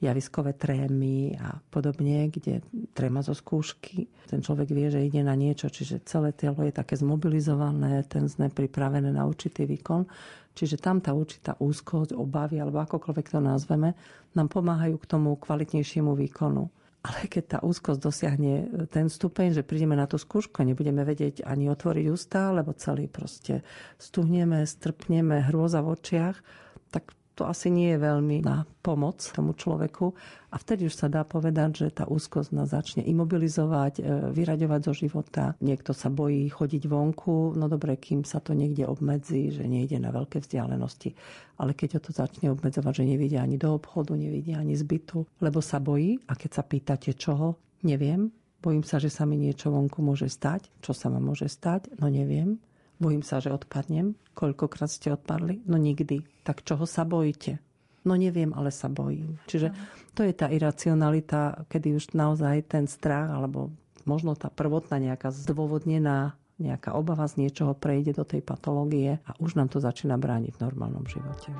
javiskové trémy a podobne, kde tréma zo skúšky. Ten človek vie, že ide na niečo, čiže celé telo je také zmobilizované, ten sme pripravené na určitý výkon. Čiže tam tá určitá úzkosť, obavy, alebo akokoľvek to nazveme, nám pomáhajú k tomu kvalitnejšiemu výkonu. Ale keď tá úzkosť dosiahne ten stupeň, že prídeme na tú skúšku a nebudeme vedieť ani otvoriť ústa, lebo celý proste stuhneme, strpneme, hrôza v očiach, to asi nie je veľmi na pomoc tomu človeku. A vtedy už sa dá povedať, že tá úzkosť nás začne imobilizovať, e, vyraďovať zo života. Niekto sa bojí chodiť vonku, no dobre, kým sa to niekde obmedzí, že nejde na veľké vzdialenosti. Ale keď ho to začne obmedzovať, že nevidia ani do obchodu, nevidia ani zbytu, lebo sa bojí a keď sa pýtate čoho, neviem, bojím sa, že sa mi niečo vonku môže stať. Čo sa ma môže stať? No neviem. Bojím sa, že odpadnem. Koľkokrát ste odpadli? No nikdy. Tak čoho sa bojíte? No neviem, ale sa bojím. Čiže to je tá iracionalita, kedy už naozaj ten strach, alebo možno tá prvotná nejaká zdôvodnená nejaká obava z niečoho prejde do tej patológie a už nám to začína brániť v normálnom živote.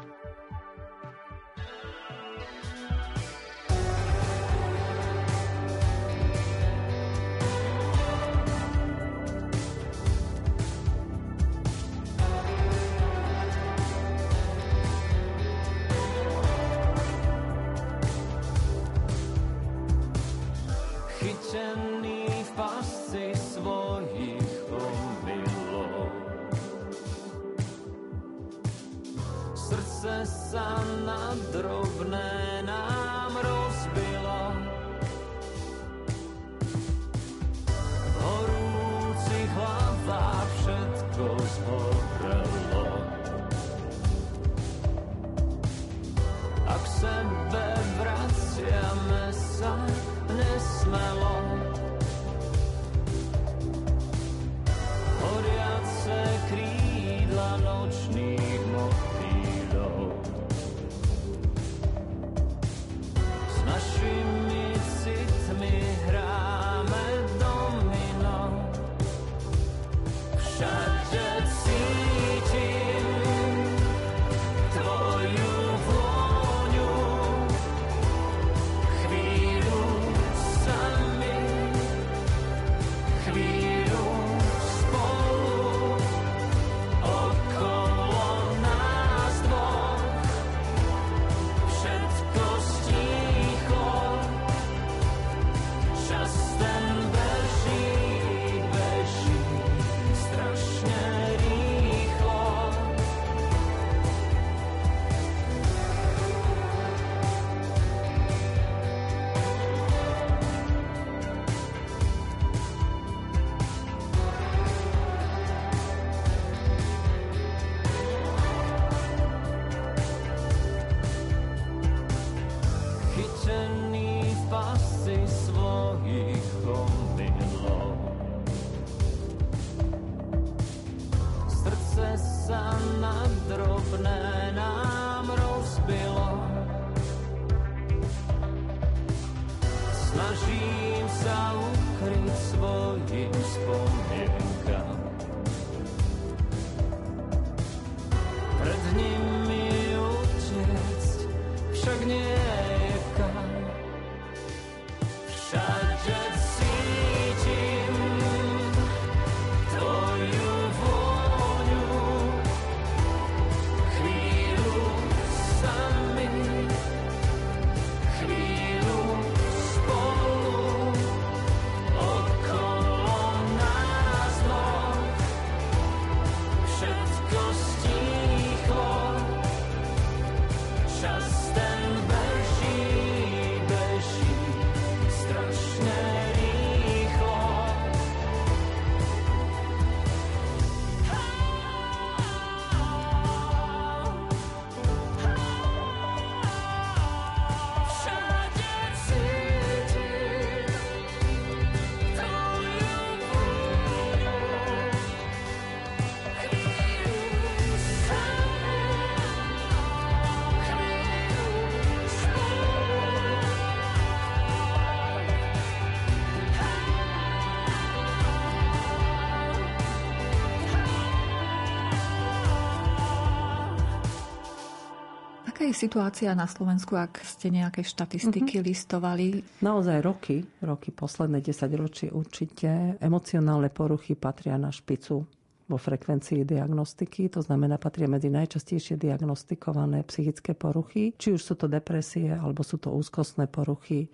Aká je situácia na Slovensku, ak ste nejaké štatistiky mm-hmm. listovali? Naozaj roky, roky, posledné 10 ročí určite, emocionálne poruchy patria na špicu vo frekvencii diagnostiky, to znamená patria medzi najčastejšie diagnostikované psychické poruchy, či už sú to depresie alebo sú to úzkostné poruchy,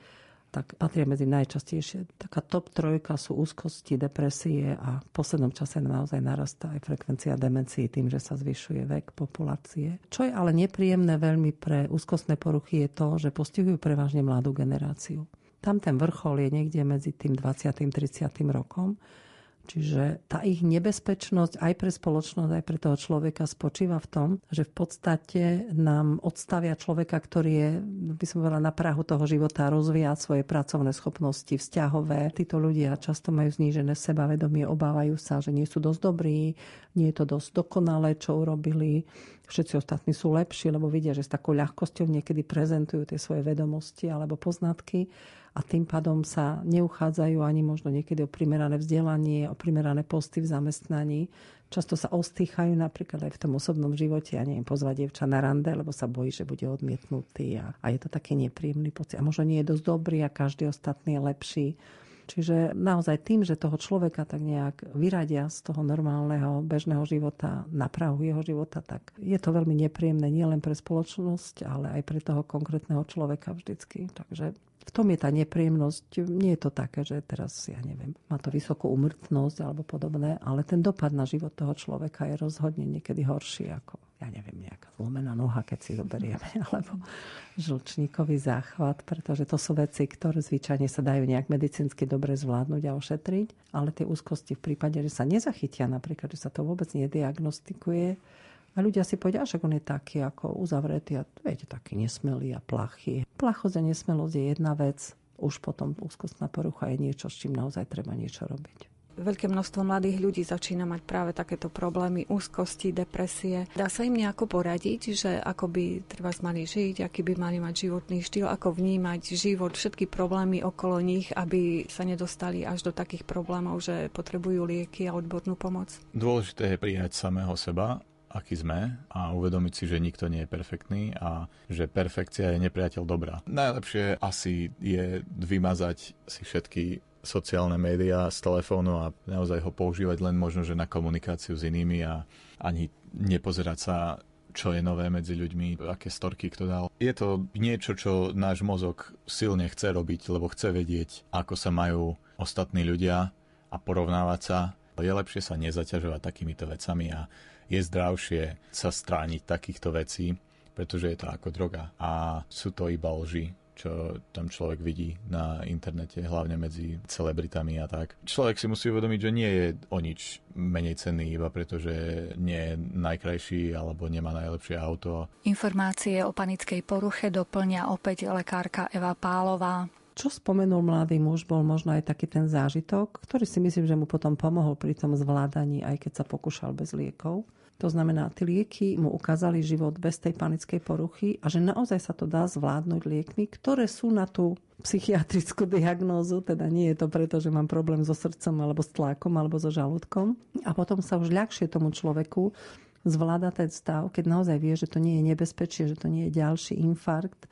tak patria medzi najčastejšie. Taká top trojka sú úzkosti, depresie a v poslednom čase naozaj narastá aj frekvencia demencií tým, že sa zvyšuje vek populácie. Čo je ale nepríjemné veľmi pre úzkostné poruchy je to, že postihujú prevažne mladú generáciu. Tam ten vrchol je niekde medzi tým 20. 30. rokom Čiže tá ich nebezpečnosť aj pre spoločnosť, aj pre toho človeka spočíva v tom, že v podstate nám odstavia človeka, ktorý je, by som povedala, na prahu toho života rozvíjať svoje pracovné schopnosti, vzťahové. Títo ľudia často majú znížené sebavedomie, obávajú sa, že nie sú dosť dobrí, nie je to dosť dokonalé, čo urobili. Všetci ostatní sú lepší, lebo vidia, že s takou ľahkosťou niekedy prezentujú tie svoje vedomosti alebo poznatky a tým pádom sa neuchádzajú ani možno niekedy o primerané vzdelanie, o primerané posty v zamestnaní. Často sa ostýchajú napríklad aj v tom osobnom živote, a neviem, pozvať dievča na rande, lebo sa bojí, že bude odmietnutý a, a je to taký nepríjemný pocit. A možno nie je dosť dobrý a každý ostatný je lepší. Čiže naozaj tým, že toho človeka tak nejak vyradia z toho normálneho bežného života na prahu jeho života, tak je to veľmi nepríjemné nielen pre spoločnosť, ale aj pre toho konkrétneho človeka vždycky. Takže v tom je tá nepríjemnosť. Nie je to také, že teraz, ja neviem, má to vysokú umrtnosť alebo podobné, ale ten dopad na život toho človeka je rozhodne niekedy horší ako, ja neviem, nejaká zlomená noha, keď si zoberieme, [laughs] alebo žlčníkový záchvat, pretože to sú veci, ktoré zvyčajne sa dajú nejak medicínsky dobre zvládnuť a ošetriť, ale tie úzkosti v prípade, že sa nezachytia, napríklad, že sa to vôbec nediagnostikuje, a ľudia si povedia, že on je taký ako uzavretý a viete, taký nesmelý a plachý. Plachosť a nesmelosť je jedna vec, už potom úzkostná porucha je niečo, s čím naozaj treba niečo robiť veľké množstvo mladých ľudí začína mať práve takéto problémy, úzkosti, depresie. Dá sa im nejako poradiť, že ako by treba mali žiť, aký by mali mať životný štýl, ako vnímať život, všetky problémy okolo nich, aby sa nedostali až do takých problémov, že potrebujú lieky a odbornú pomoc? Dôležité je prijať samého seba aký sme a uvedomiť si, že nikto nie je perfektný a že perfekcia je nepriateľ dobra. Najlepšie asi je vymazať si všetky sociálne médiá z telefónu a naozaj ho používať len možno, že na komunikáciu s inými a ani nepozerať sa čo je nové medzi ľuďmi, aké storky kto dal. Je to niečo, čo náš mozog silne chce robiť, lebo chce vedieť, ako sa majú ostatní ľudia a porovnávať sa. Je lepšie sa nezaťažovať takýmito vecami a je zdravšie sa strániť takýchto vecí, pretože je to ako droga a sú to iba lži čo tam človek vidí na internete, hlavne medzi celebritami a tak. Človek si musí uvedomiť, že nie je o nič menej cenný, iba preto, že nie je najkrajší alebo nemá najlepšie auto. Informácie o panickej poruche doplňa opäť lekárka Eva Pálová. Čo spomenul mladý muž, bol možno aj taký ten zážitok, ktorý si myslím, že mu potom pomohol pri tom zvládaní, aj keď sa pokúšal bez liekov. To znamená, tie lieky mu ukázali život bez tej panickej poruchy a že naozaj sa to dá zvládnuť liekmi, ktoré sú na tú psychiatrickú diagnózu, teda nie je to preto, že mám problém so srdcom alebo s tlakom alebo so žalúdkom. A potom sa už ľahšie tomu človeku zvláda ten stav, keď naozaj vie, že to nie je nebezpečie, že to nie je ďalší infarkt,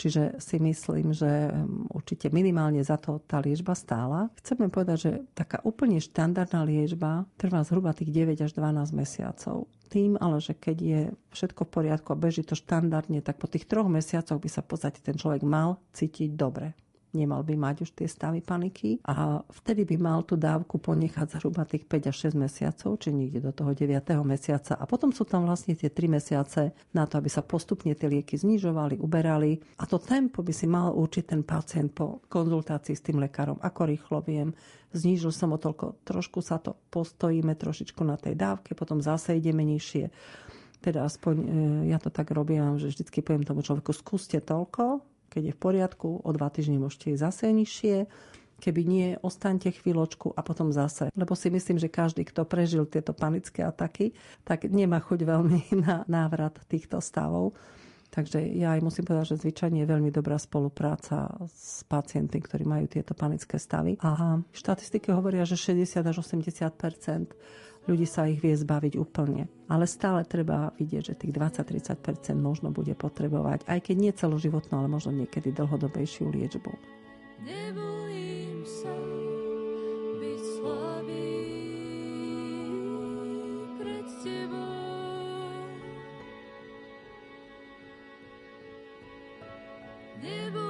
Čiže si myslím, že určite minimálne za to tá liečba stála. Chceme povedať, že taká úplne štandardná liečba trvá zhruba tých 9 až 12 mesiacov. Tým ale, že keď je všetko v poriadku a beží to štandardne, tak po tých troch mesiacoch by sa v podstate ten človek mal cítiť dobre nemal by mať už tie stavy paniky a vtedy by mal tú dávku ponechať zhruba tých 5 až 6 mesiacov, či niekde do toho 9. mesiaca a potom sú tam vlastne tie 3 mesiace na to, aby sa postupne tie lieky znižovali, uberali a to tempo by si mal určiť ten pacient po konzultácii s tým lekárom, ako rýchlo viem, znížil som o toľko, trošku sa to postojíme trošičku na tej dávke, potom zase ideme nižšie. Teda aspoň e, ja to tak robím, že vždycky poviem tomu človeku, skúste toľko, keď je v poriadku, o dva týždne môžete ísť zase nižšie. Keby nie, ostaňte chvíľočku a potom zase. Lebo si myslím, že každý, kto prežil tieto panické ataky, tak nemá chuť veľmi [laughs] na návrat týchto stavov. Takže ja aj musím povedať, že zvyčajne je veľmi dobrá spolupráca s pacientmi, ktorí majú tieto panické stavy. A štatistiky hovoria, že 60 až 80 ľudí sa ich vie zbaviť úplne. Ale stále treba vidieť, že tých 20-30% možno bude potrebovať, aj keď nie celoživotnú, ale možno niekedy dlhodobejšiu liečbu. Nebojím sa byť slabý pred tebou. Nebojím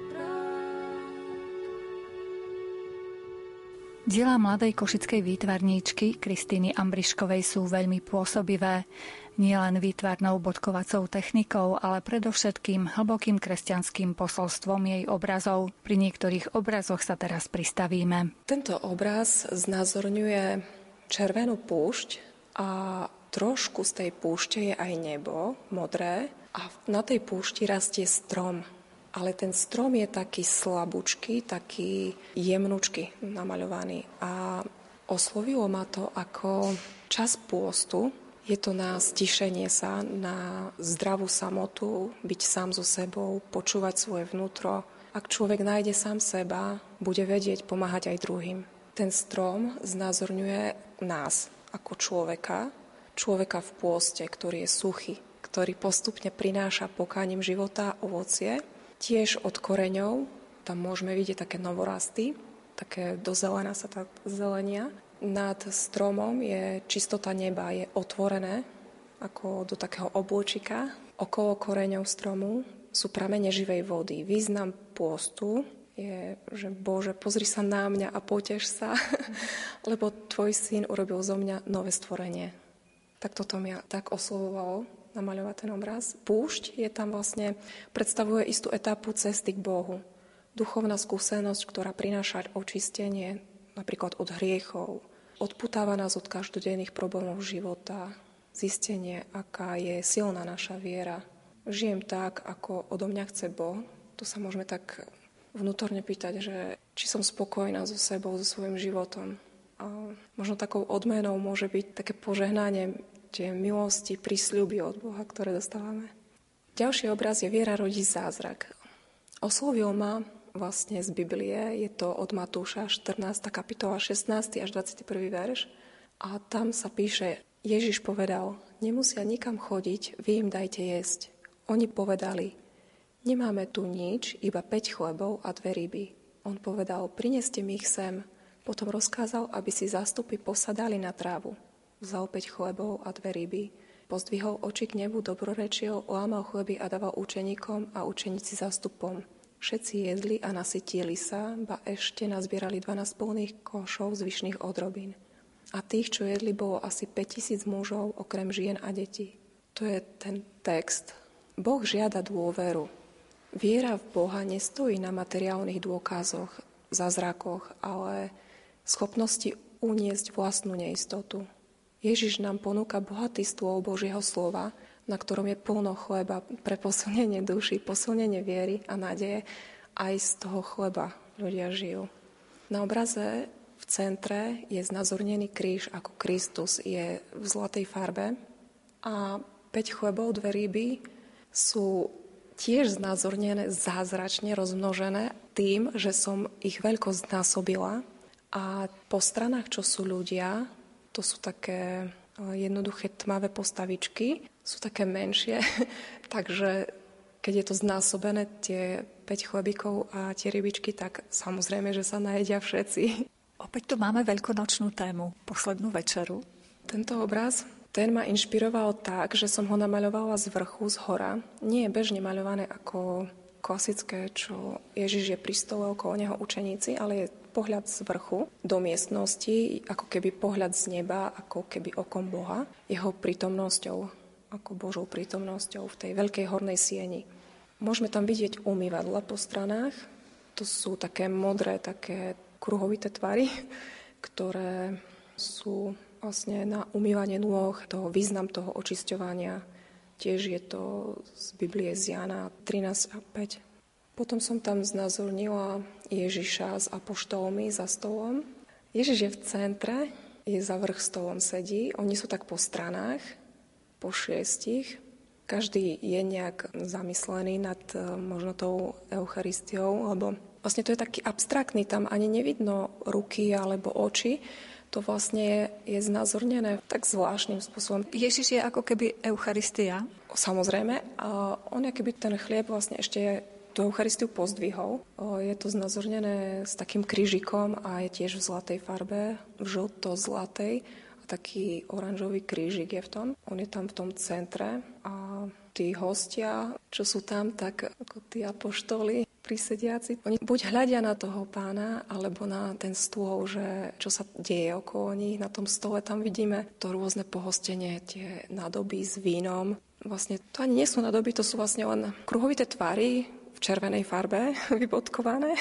Diela mladej košickej výtvarníčky Kristýny Ambriškovej sú veľmi pôsobivé. Nielen výtvarnou bodkovacou technikou, ale predovšetkým hlbokým kresťanským posolstvom jej obrazov. Pri niektorých obrazoch sa teraz pristavíme. Tento obraz znázorňuje červenú púšť a trošku z tej púšte je aj nebo, modré a na tej púšti rastie strom. Ale ten strom je taký slabúčky, taký jemnúčky namaľovaný. A oslovilo ma to ako čas pôstu. Je to na stišenie sa, na zdravú samotu, byť sám so sebou, počúvať svoje vnútro. Ak človek nájde sám seba, bude vedieť pomáhať aj druhým. Ten strom znázorňuje nás ako človeka, človeka v pôste, ktorý je suchý, ktorý postupne prináša pokáním života ovocie. Tiež od koreňov, tam môžeme vidieť také novorasty, také do zelena sa tak zelenia. Nad stromom je čistota neba, je otvorené ako do takého oblúčika. Okolo koreňov stromu sú pramene živej vody. Význam pôstu je, že Bože, pozri sa na mňa a poteš sa, [laughs] lebo tvoj syn urobil zo mňa nové stvorenie. Tak toto mňa tak oslovovalo namaľovať ten obraz. Púšť je tam vlastne, predstavuje istú etapu cesty k Bohu. Duchovná skúsenosť, ktorá prináša očistenie napríklad od hriechov, odputáva nás od každodenných problémov života, zistenie, aká je silná naša viera. Žijem tak, ako odo mňa chce Boh. Tu sa môžeme tak vnútorne pýtať, že či som spokojná so sebou, so svojím životom. A možno takou odmenou môže byť také požehnanie tie milosti, prísľuby od Boha, ktoré dostávame. Ďalší obraz je Viera rodí zázrak. Oslovil ma vlastne z Biblie, je to od Matúša 14. kapitola 16. až 21. verš. A tam sa píše, Ježiš povedal, nemusia nikam chodiť, vy im dajte jesť. Oni povedali, nemáme tu nič, iba 5 chlebov a dve ryby. On povedal, prineste mi ich sem. Potom rozkázal, aby si zástupy posadali na trávu. Vzal 5 chlebov a dve ryby Pozdvihol oči k nebu, dobrorečil, lámal chleby a dával učeníkom a učeníci zástupom. Všetci jedli a nasytili sa, ba ešte nazbierali 12 plných košov zvyšných odrobín. A tých, čo jedli, bolo asi 5000 mužov, okrem žien a detí. To je ten text. Boh žiada dôveru. Viera v Boha nestojí na materiálnych dôkazoch, zázrakoch, ale schopnosti uniesť vlastnú neistotu. Ježiš nám ponúka bohatý stôl Božieho slova, na ktorom je plno chleba pre posilnenie duši, posilnenie viery a nádeje. Aj z toho chleba ľudia žijú. Na obraze v centre je znázornený kríž ako Kristus je v zlatej farbe a 5 chlebov, dve ryby sú tiež znázornené zázračne rozmnožené tým, že som ich veľkosť násobila a po stranách, čo sú ľudia, to sú také eh, jednoduché tmavé postavičky, sú také menšie, [laughs] takže keď je to znásobené, tie 5 chlebíkov a tie rybičky, tak samozrejme, že sa najedia všetci. [laughs] Opäť tu máme veľkonočnú tému, poslednú večeru. Tento obraz, ten ma inšpiroval tak, že som ho namaľovala z vrchu, z hora. Nie je bežne maľované ako klasické, čo Ježiš je pri stole okolo neho učeníci, ale je pohľad z vrchu do miestnosti, ako keby pohľad z neba, ako keby okom Boha, jeho prítomnosťou, ako Božou prítomnosťou v tej veľkej hornej sieni. Môžeme tam vidieť umývadla po stranách. To sú také modré, také kruhovité tvary, [laughs] ktoré sú vlastne na umývanie nôh, toho význam toho očisťovania. Tiež je to z Biblie z Jana 13 a 5. Potom som tam znázornila Ježiša s apoštolmi za stolom. Ježiš je v centre, je za vrch stolom sedí. Oni sú tak po stranách, po šiestich. Každý je nejak zamyslený nad e, možno tou Eucharistiou, lebo vlastne to je taký abstraktný, tam ani nevidno ruky alebo oči, to vlastne je, je znázornené tak zvláštnym spôsobom. Ježiš je ako keby Eucharistia? Samozrejme. A on je keby ten chlieb vlastne ešte tú Eucharistiu pozdvihol. Je to znázornené s takým krížikom a je tiež v zlatej farbe, v žlto-zlatej. A taký oranžový krížik je v tom. On je tam v tom centre a tí hostia, čo sú tam, tak ako tí apoštoli prisediaci, oni buď hľadia na toho pána, alebo na ten stôl, že čo sa deje okolo nich. Na tom stole tam vidíme to rôzne pohostenie, tie nádoby s vínom. Vlastne to ani nie sú nádoby, to sú vlastne len kruhovité tvary, červenej farbe [laughs] vybodkované.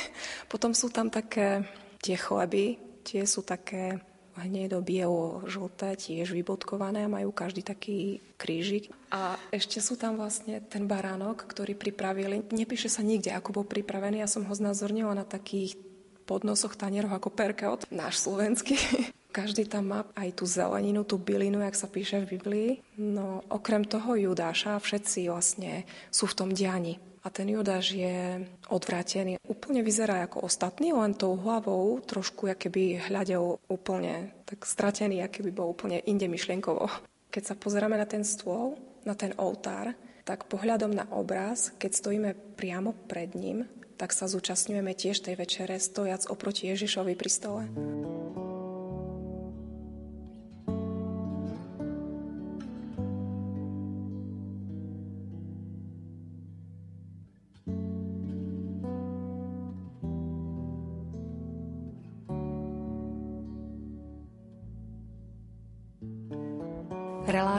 Potom sú tam také tie chleby, tie sú také hnedo, bielo, žlté, tiež vybodkované a majú každý taký krížik. A ešte sú tam vlastne ten baránok, ktorý pripravili. Nepíše sa nikde, ako bol pripravený. Ja som ho znázornila na takých podnosoch tanieroch ako perkeot, náš slovenský. [laughs] Každý tam má aj tú zeleninu, tú bylinu, jak sa píše v Biblii. No okrem toho Judáša všetci vlastne sú v tom diani a ten Judáš je odvrátený. Úplne vyzerá ako ostatný, len tou hlavou trošku keby hľadel úplne tak stratený, keby bol úplne inde myšlienkovo. Keď sa pozeráme na ten stôl, na ten oltár, tak pohľadom na obraz, keď stojíme priamo pred ním, tak sa zúčastňujeme tiež tej večere stojac oproti Ježišovi pri stole.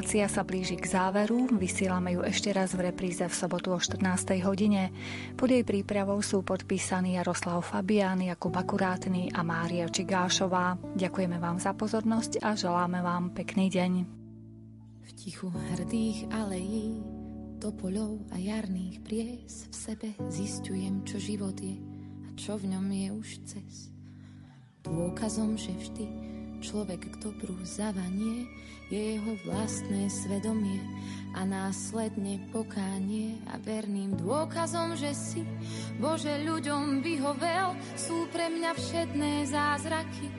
Relácia sa blíži k záveru, vysielame ju ešte raz v repríze v sobotu o 14. hodine. Pod jej prípravou sú podpísaní Jaroslav Fabián, Jakub Akurátny a Mária Čigášová. Ďakujeme vám za pozornosť a želáme vám pekný deň. V tichu hrdých alejí, topoľov a jarných pries v sebe zistujem, čo život je a čo v ňom je už cez. Dôkazom, že vždy Človek k dobru zavanie je jeho vlastné svedomie a následne pokánie a verným dôkazom, že si Bože ľuďom vyhovel, sú pre mňa všetné zázraky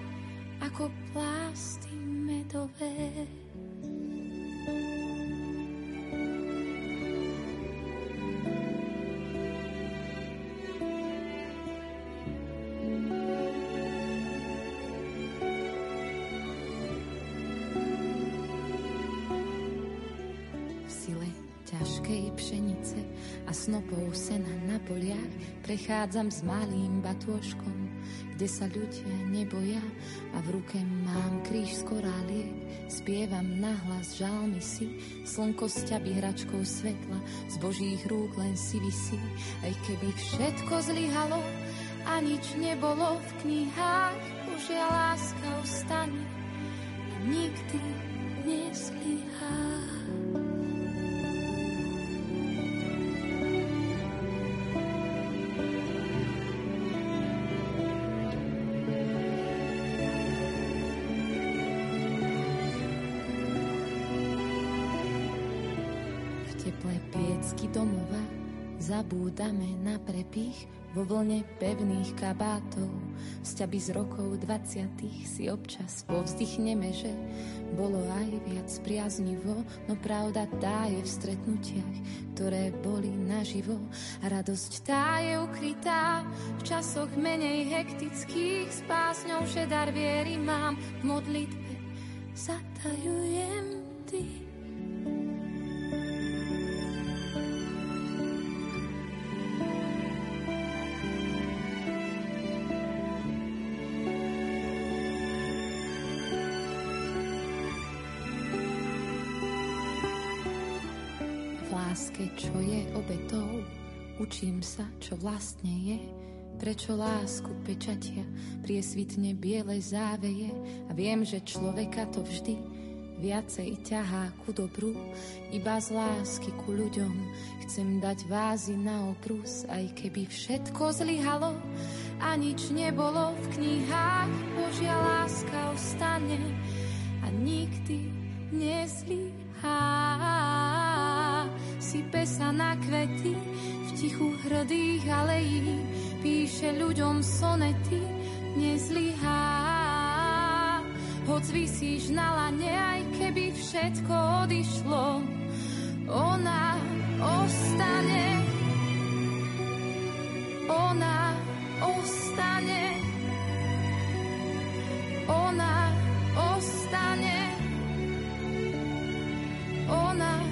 ako plásty medové. Snopou sena na poliach prechádzam s malým batôžkom, kde sa ľudia neboja a v ruke mám kríž z koráliek. Spievam nahlas žalmy si, slnko sťaby hračkou svetla, z božích rúk len si vysí, aj keby všetko zlyhalo a nič nebolo v knihách, Božia láska ostane a nikdy nezlyhá. zabúdame na prepich vo vlne pevných kabátov. Sťaby z rokov 20 si občas povzdychneme, že bolo aj viac priaznivo, no pravda tá je v stretnutiach, ktoré boli naživo. A radosť tá je ukrytá v časoch menej hektických, s pásňou, že dar viery mám v modlitbe. Zatajujem ty. Láske, čo je obetou. Učím sa, čo vlastne je, prečo lásku pečatia priesvitne biele záveje? A viem, že človeka to vždy viacej ťahá ku dobru, iba z lásky ku ľuďom chcem dať vázy na oprus, aj keby všetko zlyhalo a nič nebolo v knihách, Božia láska ostane a nikdy nezlyhá sype sa na kvety v tichu hrdých alejí, píše ľuďom sonety, nezlyhá. Hoď vysíš na lane, aj keby všetko odišlo, ona ostane. Ona ostane. Ona ostane. Ona ostane.